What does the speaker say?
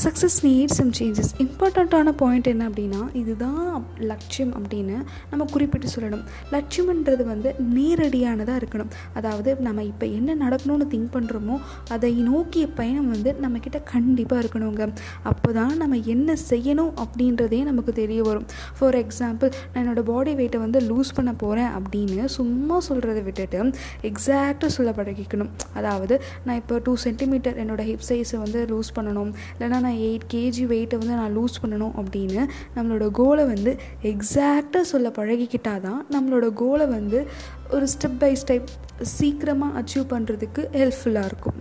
Success need some changes இம்பார்ட்டண்ட்டான point என்ன அப்படின்னா இதுதான் லட்சியம் அப்படின்னு நம்ம குறிப்பிட்டு சொல்லணும். லட்சியம்ன்றது வந்து நேரடியானதாக இருக்கணும். அதாவது நம்ம இப்போ என்ன நடக்கணும்னு திங்க் பண்ணுறோமோ அதை நோக்கிய பயணம் வந்து நம்மக்கிட்ட கண்டிப்பாக இருக்கணுங்க. அப்போ தான் நம்ம என்ன செய்யணும் அப்படின்றதே நமக்கு தெரிய வரும். ஃபார் எக்ஸாம்பிள் நான் என்னோடய பாடி வெயிட்டை வந்து லூஸ் பண்ண போகிறேன் அப்படின்னு சும்மா சொல்கிறத விட்டுட்டு எக்ஸாக்டாக சொல்ல பழகிக்கணும். அதாவது நான் இப்போ டூ சென்டிமீட்டர் என்னோடய ஹிப் சைஸை வந்து லூஸ் பண்ணணும். இல்லைனா நான் எயிட் கேஜி வெயிட்டை வந்து நான் லூஸ் பண்ணணும் அப்படின்னு நம்மளோட கோலை வந்து எக்ஸாக்டாக சொல்ல பழகிக்கிட்டால் தான் நம்மளோட கோலை வந்து ஒரு ஸ்டெப் பை ஸ்டெப் சீக்கிரமாக அச்சீவ் பண்ணுறதுக்கு ஹெல்ப்ஃபுல்லாக இருக்கும்.